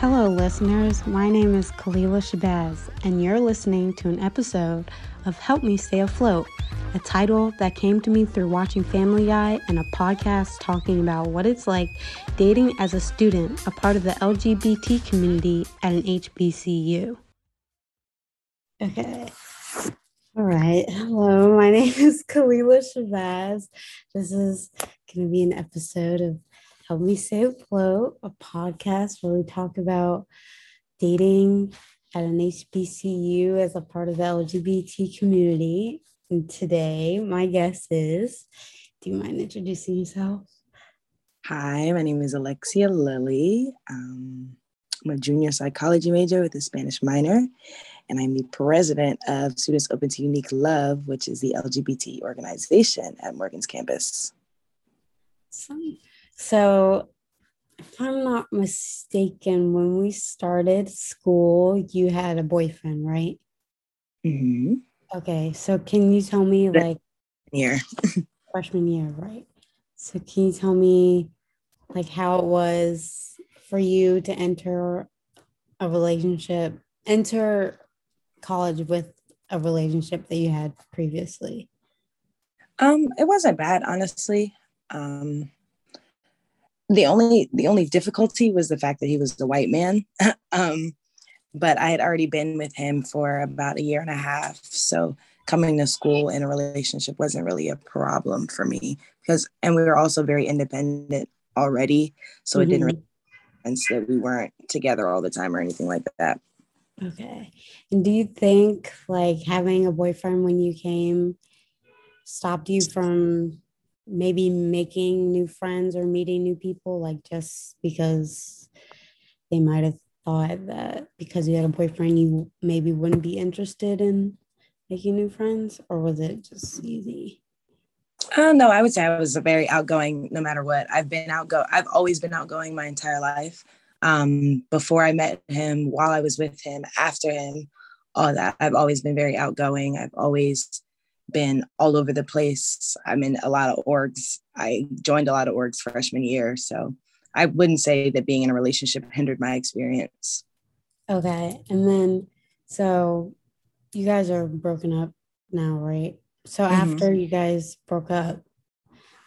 Hello, listeners. My name is Kalila Shabazz, and you're listening to an episode of Help Me Stay Afloat, a title that came to me through watching Family Guy and a podcast talking about what it's like dating as a student, a part of the LGBT community at an HBCU. Okay. All right. Hello, my name is Kalila Shabazz. This is going to be an episode of Help Me Stay Afloat, a podcast where we talk about dating at an HBCU as a part of the LGBT community. And today, my guest is, do you mind introducing yourself? Hi, my name is Alexia Lilly. Um, I'm a junior psychology major with a Spanish minor, and I'm the president of Students Open to Unique Love, which is the LGBT organization at Morgan's campus. Awesome. So, if I'm not mistaken, when we started school, you had a boyfriend, right? Mm-hmm. Okay. So, can you tell me, like, year? freshman year, right? So, can you tell me, like, how it was for you to enter a relationship, enter college with a relationship that you had previously? Um, it wasn't bad, honestly. Um, the only the only difficulty was the fact that he was the white man. um, but I had already been with him for about a year and a half, so coming to school in a relationship wasn't really a problem for me because, and we were also very independent already, so mm-hmm. it didn't really sense that we weren't together all the time or anything like that. Okay. And do you think like having a boyfriend when you came stopped you from maybe making new friends or meeting new people, like just because they might have thought that because you had a boyfriend, you maybe wouldn't be interested in making new friends, or was it just easy? Uh, no, I would say I was a very outgoing no matter what. I've been outgo I've always been outgoing my entire life. Um, before I met him, while I was with him, after him, all that. I've always been very outgoing. I've always been all over the place. I'm in a lot of orgs. I joined a lot of orgs freshman year. So I wouldn't say that being in a relationship hindered my experience. Okay. And then, so you guys are broken up now, right? So mm-hmm. after you guys broke up,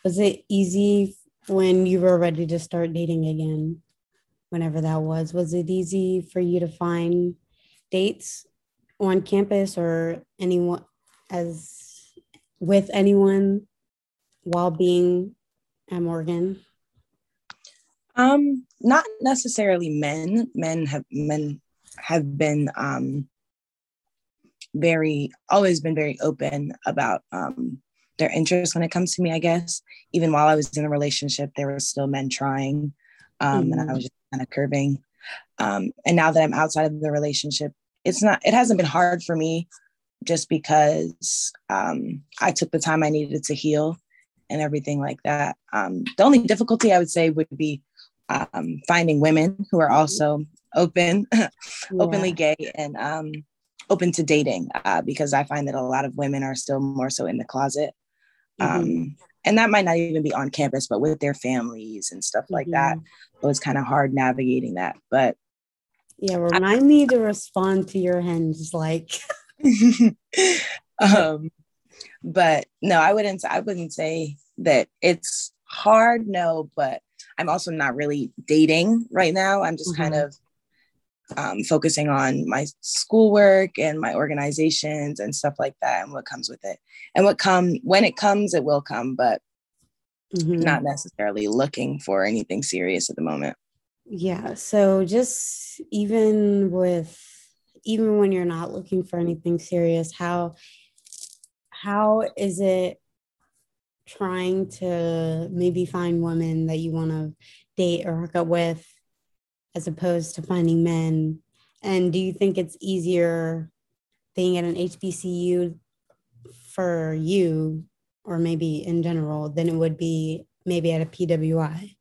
was it easy when you were ready to start dating again? Whenever that was, was it easy for you to find dates on campus or anyone as with anyone while being at Morgan? Um, not necessarily men. Men have men have been um very always been very open about um their interest when it comes to me, I guess. Even while I was in a relationship, there were still men trying. Um, mm-hmm. and I mm-hmm. was just kind of curving. Um, and now that I'm outside of the relationship, it's not, it hasn't been hard for me just because um, I took the time I needed to heal and everything like that. Um, the only difficulty I would say would be um, finding women who are also open, yeah. openly gay and um, open to dating, uh, because I find that a lot of women are still more so in the closet. Mm-hmm. Um, and that might not even be on campus, but with their families and stuff like mm-hmm. that. So it's kind of hard navigating that. But yeah, remind I, me to respond to your hens like um, but no, I wouldn't. I wouldn't say that it's hard. No, but I'm also not really dating right now. I'm just mm-hmm. kind of um, focusing on my schoolwork and my organizations and stuff like that, and what comes with it. And what come when it comes, it will come, but mm-hmm. not necessarily looking for anything serious at the moment. Yeah. So just even with even when you're not looking for anything serious how how is it trying to maybe find women that you want to date or hook up with as opposed to finding men? And do you think it's easier being at an hbcu for you or maybe in general than it would be maybe at a pwi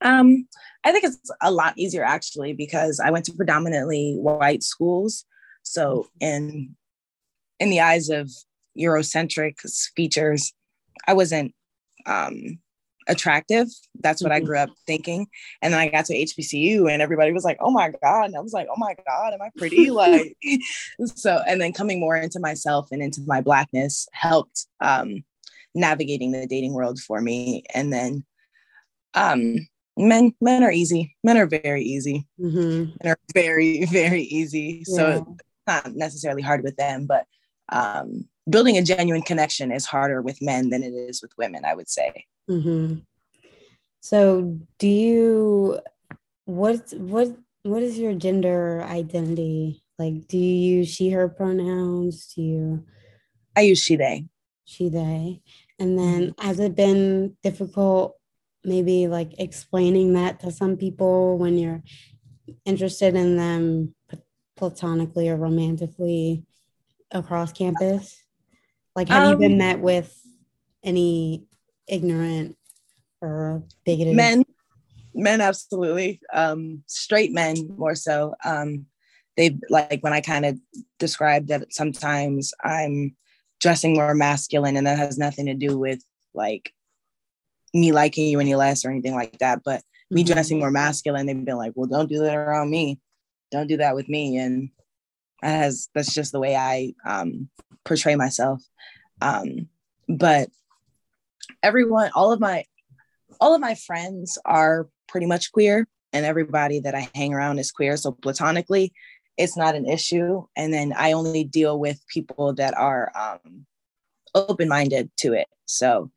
um I think it's a lot easier actually because I went to predominantly white schools. So in in the eyes of Eurocentric features, I wasn't um, attractive. That's what mm-hmm. I grew up thinking. And then I got to HBCU and everybody was like, oh my God. And I was like, oh my God, am I pretty? like, so, and then coming more into myself and into my Blackness helped um, navigating the dating world for me. And then um, men, men are easy. Men are very easy. Mm-hmm. Men are very, very easy. Yeah. So it's not necessarily hard with them, but um, building a genuine connection is harder with men than it is with women, I would say. Mm-hmm. So, do you what what what is your gender identity? Like, do you use she/her pronouns? Do you? I use she/they. She/they, and then has it been difficult? Maybe like explaining that to some people when you're interested in them platonically or romantically across campus. Like, have um, you been um, met with any ignorant or bigoted men men absolutely um straight men more so um they like when i kind of describe that sometimes i'm dressing more masculine and that has nothing to do with like me liking you any less or anything like that but mm-hmm. me dressing more masculine they've been like well don't do that around me don't do that with me and that has that's just the way i um portray myself um but everyone, all of my all of my friends are pretty much queer and everybody that I hang around is queer. So platonically, it's not an issue. And then I only deal with people that are um, open-minded to it. So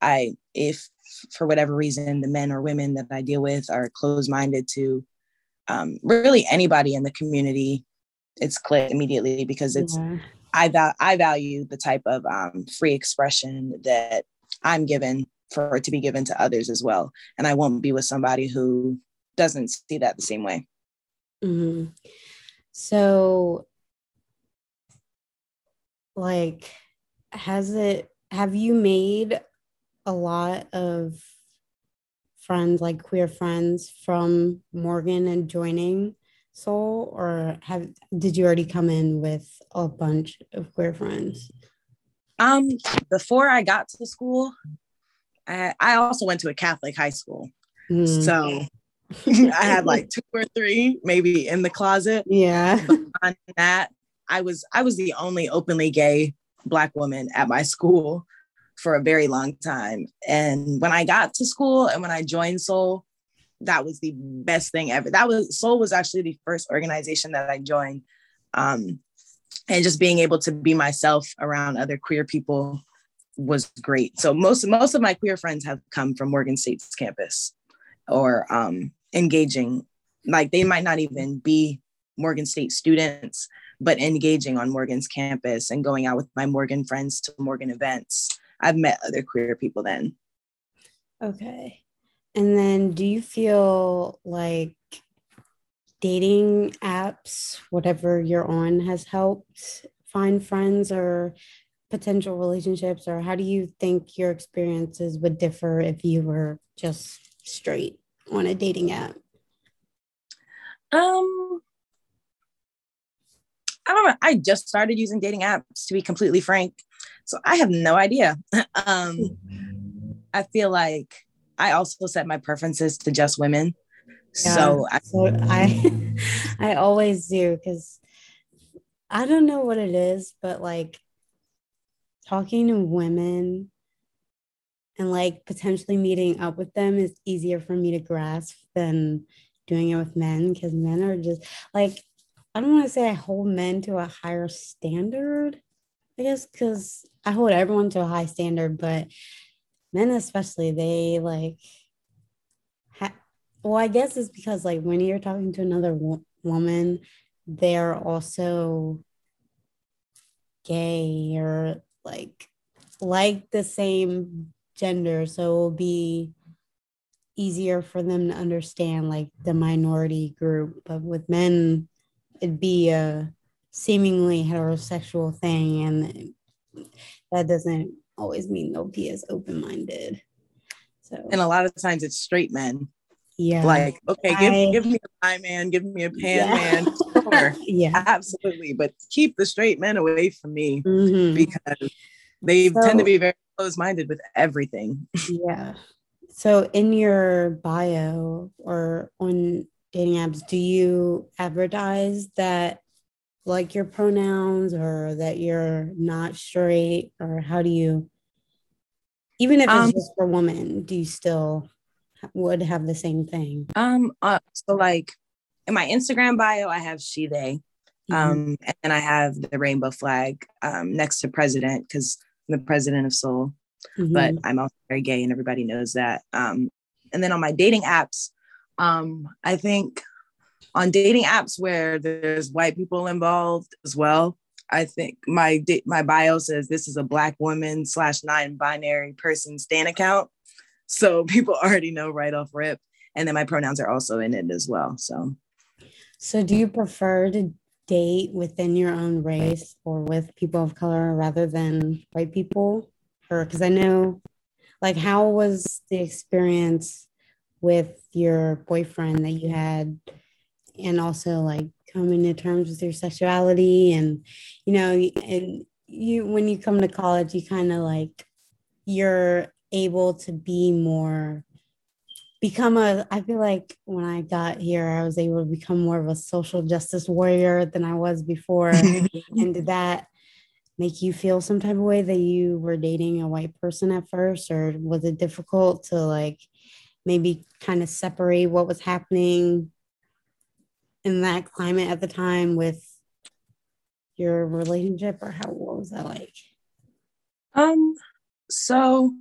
I, if for whatever reason the men or women that I deal with are closed-minded to um, really anybody in the community, it's clicked immediately because it's yeah. I, val- I value the type of um, free expression that I'm given for it to be given to others as well. And I won't be with somebody who doesn't see that the same way. Mm-hmm. So, like, has it, have you made a lot of friends, like queer friends from Morgan and joining Soul, or have, did you already come in with a bunch of queer friends? Um, before I got to school, I, I also went to a Catholic high school. Mm. So I had like two or three maybe in the closet. Yeah. On that, I was I was the only openly gay black woman at my school for a very long time. And when I got to school and when I joined Soul, that was the best thing ever. That was Soul was actually the first organization that I joined. Um, and just being able to be myself around other queer people was great. So most most of my queer friends have come from Morgan State's campus or um, engaging. Like they might not even be Morgan State students, but engaging on Morgan's campus and going out with my Morgan friends to Morgan events. I've met other queer people then. Okay. And then do you feel like dating apps, whatever you're on, has helped find friends or potential relationships? Or how do you think your experiences would differ if you were just straight on a dating app? Um, I don't know. I just started using dating apps to be completely frank. So I have no idea. um, I feel like I also set my preferences to just women. Yeah, so, I, so I I always do because I don't know what it is, but like talking to women and like potentially meeting up with them is easier for me to grasp than doing it with men because men are just like I don't want to say I hold men to a higher standard, I guess, because I hold everyone to a high standard, but men especially, they like well, I guess it's because like when you're talking to another wo- woman, they're also gay or like like the same gender, so it will be easier for them to understand like the minority group. But with men, it'd be a seemingly heterosexual thing, and that doesn't always mean they'll be as open minded. So, and a lot of times it's straight men yeah. Like, okay, give, I, give me a pie man, give me a pan yeah. man. Sure. yeah. Absolutely. But keep the straight men away from me mm-hmm. because they so, tend to be very close minded with everything. yeah. So in your bio or on dating apps, do you advertise that like your pronouns or that you're not straight or how do you even if it's um, just for women, do you still would have the same thing? Um uh, so like in my Instagram bio I have she they. Mm-hmm. Um and I have the rainbow flag um next to president because I'm the president of Soul mm-hmm. but I'm also very gay and everybody knows that. Um, and then on my dating apps, um, I think on dating apps where there's white people involved as well, I think my my bio says this is a black woman slash non-binary person stan account. So people already know right off rip. And then my pronouns are also in it as well. So so do you prefer to date within your own race or with people of color rather than white people? her because I know like how was the experience with your boyfriend that you had and also like coming to terms with your sexuality and you know and you when you come to college you kind of like you're able to be more become a i feel like when i got here i was able to become more of a social justice warrior than i was before. And did that make you feel some type of way that you were dating a white person at first? Or was it difficult to like maybe kind of separate what was happening in that climate at the time with your relationship or how what was that like um so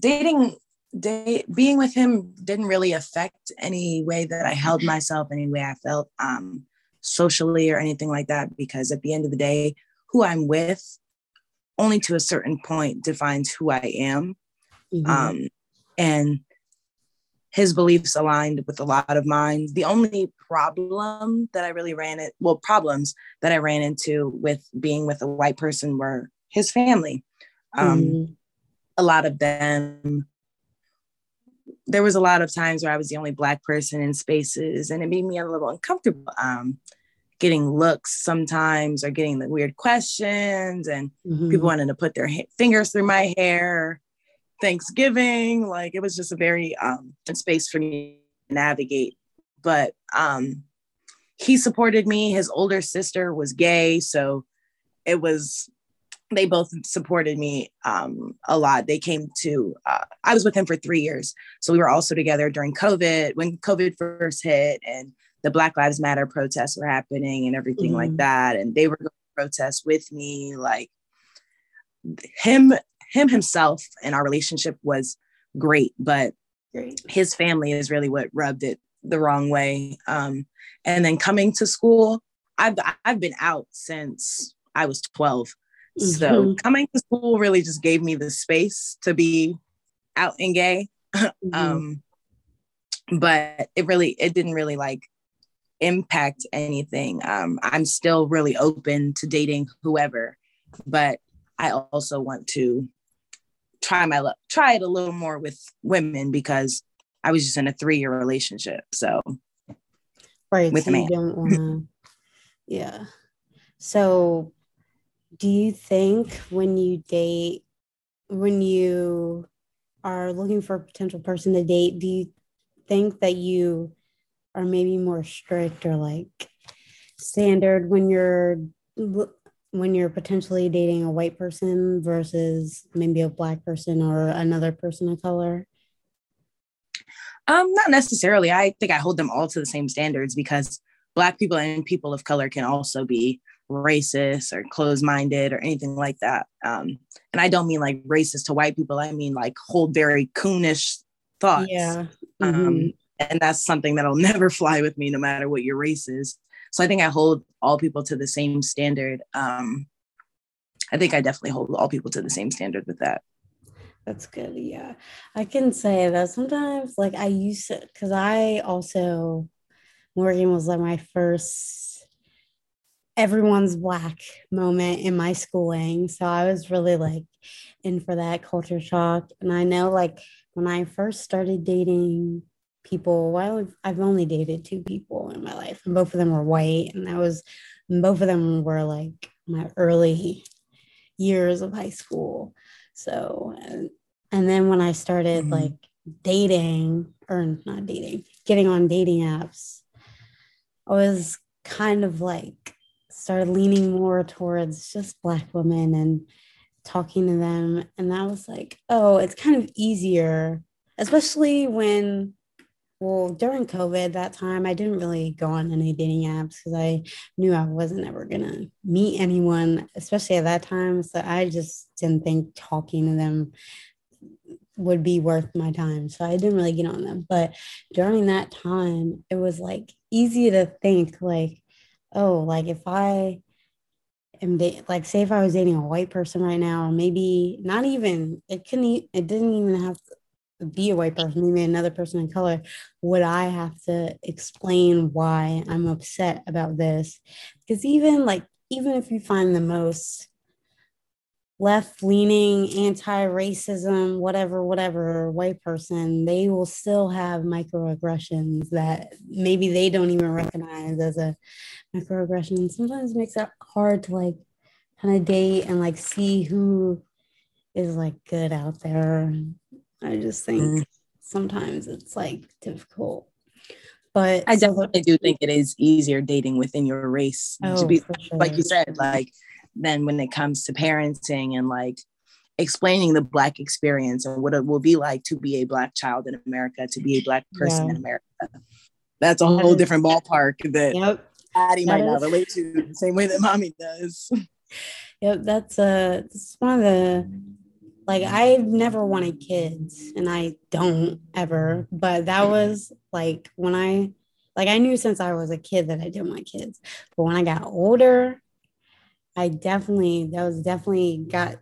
dating date being with him didn't really affect any way that i held myself any way i felt um socially or anything like that because at the end of the day who I'm with only to a certain point defines who I am. Mm-hmm. Um, and his beliefs aligned with a lot of mine. The only problem that I really ran it, well, problems that I ran into with being with a white person were his family. Um, mm-hmm. A lot of them, there was a lot of times where I was the only black person in spaces, and it made me a little uncomfortable. Um, getting looks sometimes or getting the weird questions and mm-hmm. people wanting to put their ha- fingers through my hair thanksgiving like it was just a very um space for me to navigate but um he supported me his older sister was gay so it was they both supported me um, a lot. They came to, uh, I was with him for three years. So we were also together during COVID when COVID first hit. And the Black Lives Matter protests were happening and everything mm-hmm. like that. And they were going to protest with me. Like him, him himself and our relationship was great, but great. his family is really what rubbed it the wrong way. Um, and then coming to school, I've I've been out since I was 12. Mm-hmm. So coming to school really just gave me the space to be out and gay. Mm-hmm. um, but it really it didn't really like impact anything. Um, I'm still really open to dating whoever, but I also want to try my luck, try it a little more with women because I was just in a three year relationship. So, right. With so man. don't wanna, yeah. So, do you think when you date, when you are looking for a potential person to date, do you think that you are maybe more strict or like standard when you're when you're potentially dating a white person versus maybe a black person or another person of color? Um, not necessarily. I think I hold them all to the same standards because black people and people of color can also be racist or closed-minded or anything like that. Um, and I don't mean like racist to white people. I mean like hold very coonish thoughts. Yeah. Um, mm-hmm. Um, and that's something that'll never fly with me no matter what your race is so i think i hold all people to the same standard um i think i definitely hold all people to the same standard with that. That's good yeah. I can say that sometimes like i used to because i also morgan was like my first everyone's black moment in my schooling. So i was really like in for that culture shock. And i know like when i first started dating people. Well, I've only dated two people in my life, and both of them were white, and that was both of them were like my early years of high school. So, and, and then when I started mm-hmm. like dating or not dating, getting on dating apps, I was kind of like started leaning more towards just Black women and talking to them. And that was like, oh, it's kind of easier, especially when, well, during COVID, that time, I didn't really go on any dating apps because I knew I wasn't ever going to meet anyone, especially at that time. So I just didn't think talking to them would be worth my time. So I didn't really get on them. But during that time, it was like easy to think like, oh, like if I am da- like say if I was dating a white person right now, maybe not even it couldn't it didn't even have to be a white person, maybe another person in color, would I have to explain why I'm upset about this? Because even like even if you find the most left leaning, anti racism, whatever, whatever white person, they will still have microaggressions that maybe they don't even recognize as a microaggression. Sometimes makes it hard to like kind of date and like see who is like good out there. I just think mm. sometimes it's like difficult. But I definitely do think it is easier dating within your race oh, to be sure. like you said, like then when it comes to parenting and like explaining the black experience and what it will be like to be a black child in america to be a black person yeah. in america that's a whole different ballpark that yep. addie that might is. not relate to the same way that mommy does yep that's uh that's one of the like mm-hmm. I've never wanted kids and I don't ever, but that was like when I like I knew since I was a kid that I didn't want kids. But when I got older, I definitely, that was definitely got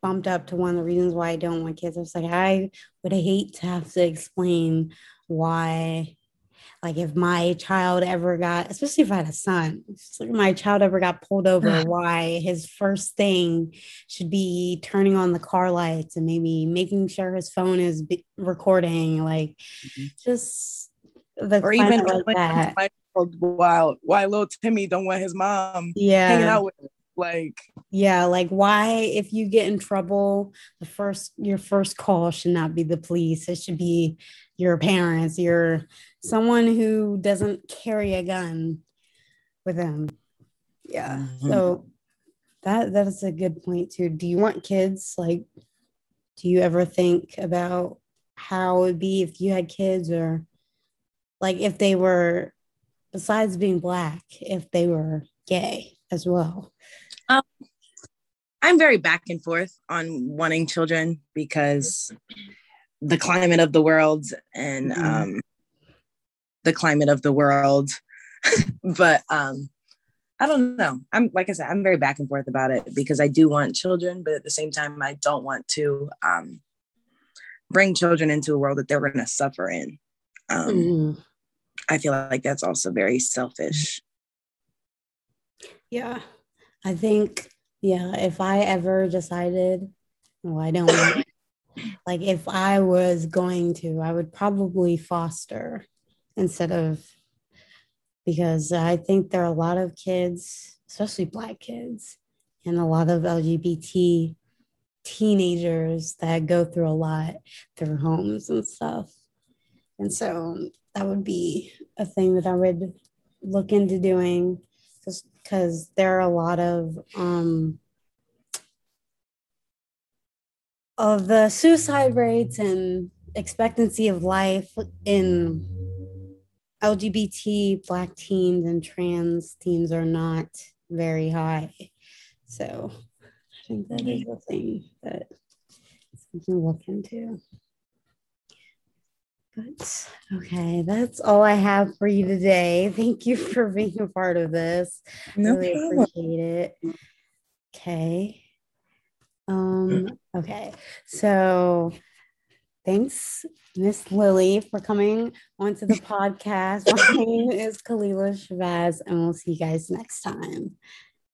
bumped up to one of the reasons why I don't want kids. I was like, I would hate to have to explain why, like, if my child ever got, especially if I had a son, if my child ever got pulled over, why his first thing should be turning on the car lights and maybe making sure his phone is recording, like, mm-hmm. just the or even like that. While why little Timmy don't want his mom yeah hanging out with him like yeah like why if you get in trouble the first your first call should not be the police it should be your parents your someone who doesn't carry a gun with them. Yeah mm-hmm. so that that is a good point too. Do you want kids like do you ever think about how it would be if you had kids or like if they were besides being black if they were gay as well? Um, I'm very back and forth on wanting children because the climate of the world and mm-hmm. um, the climate of the world. but um, I don't know. I'm like I said, I'm very back and forth about it because I do want children, but at the same time, I don't want to um, bring children into a world that they're going to suffer in. Um, mm-hmm. I feel like that's also very selfish. Yeah, I think, yeah, if I ever decided, well, I don't want, like if I was going to, I would probably foster instead of, because I think there are a lot of kids, especially Black kids, and a lot of LGBT teenagers that go through a lot through homes and stuff. And so that would be a thing that I would look into doing just because there are a lot of um, of the suicide rates and expectancy of life in LGBT black teens and trans teens are not very high. So I think that is a thing that we can look into. But okay, that's all I have for you today. Thank you for being a part of this. No really problem. appreciate it. Okay. Um, okay. So thanks, Miss Lily, for coming onto the podcast. My name is Kalila Shabazz, and we'll see you guys next time.